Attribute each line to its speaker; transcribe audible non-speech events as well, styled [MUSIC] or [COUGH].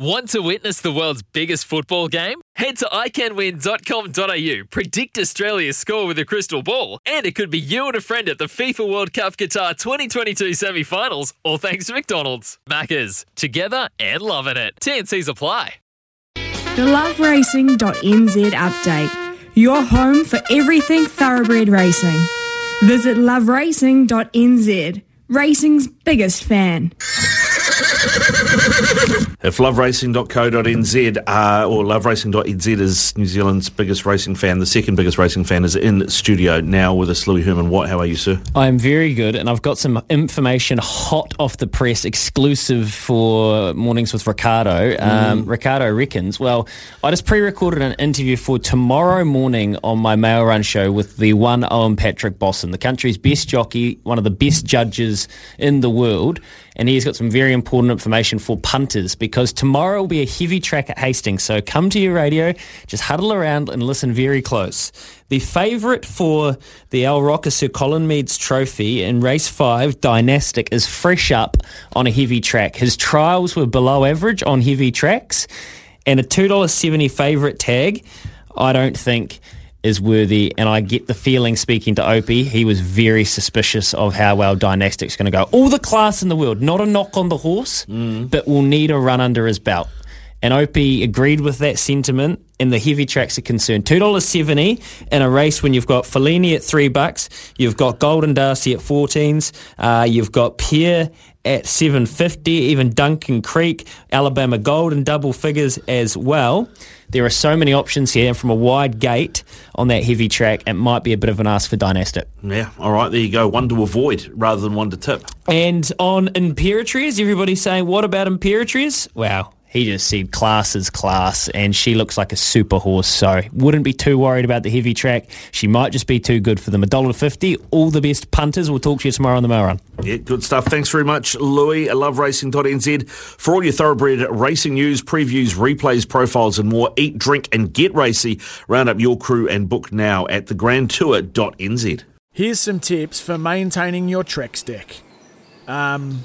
Speaker 1: Want to witness the world's biggest football game? Head to iCanWin.com.au, predict Australia's score with a crystal ball, and it could be you and a friend at the FIFA World Cup Qatar 2022 semi finals, all thanks to McDonald's. Maccas, together and loving it. TNC's apply.
Speaker 2: The loveracing.nz update. Your home for everything thoroughbred racing. Visit loveracing.nz, racing's biggest fan. [LAUGHS]
Speaker 3: If loveracing.co.nz uh, or loveracing.nz is New Zealand's biggest racing fan, the second biggest racing fan is in studio now with us, Louis Herman Watt. How are you, sir?
Speaker 4: I'm very good, and I've got some information hot off the press, exclusive for Mornings with Ricardo. Um, Ricardo reckons, well, I just pre recorded an interview for tomorrow morning on my mail run show with the one Owen Patrick Bosson, the country's best jockey, one of the best judges in the world. And he's got some very important information for punters because tomorrow will be a heavy track at Hastings. So come to your radio, just huddle around and listen very close. The favourite for the Al Rocker Sir Colin Meads Trophy in race five, Dynastic, is fresh up on a heavy track. His trials were below average on heavy tracks, and a $2.70 favourite tag, I don't think is worthy. And I get the feeling, speaking to Opie, he was very suspicious of how well Dynastic's going to go. All the class in the world, not a knock on the horse, but will need a run under his belt. And Opie agreed with that sentiment, and the heavy tracks are concerned. Two dollars seventy in a race when you've got Fellini at three bucks, you've got Golden Darcy at fourteens, uh, you've got Pierre at seven fifty, even Duncan Creek, Alabama Gold in double figures as well. There are so many options here, and from a wide gate on that heavy track, it might be a bit of an ask for Dynastic.
Speaker 3: Yeah, all right, there you go. One to avoid rather than one to tip.
Speaker 4: And on Imperatriz, everybody's saying, what about Imperatriz? Wow. He just said class is class, and she looks like a super horse. So wouldn't be too worried about the heavy track. She might just be too good for them. A dollar fifty. All the best punters. We'll talk to you tomorrow on the mail run.
Speaker 3: Yeah, good stuff. Thanks very much, Louis. I love racing.nz. For all your thoroughbred racing news, previews, replays, profiles, and more, eat, drink, and get racy. Round up your crew and book now at thegrandtour.nz.
Speaker 5: Here's some tips for maintaining your Trex deck. Um,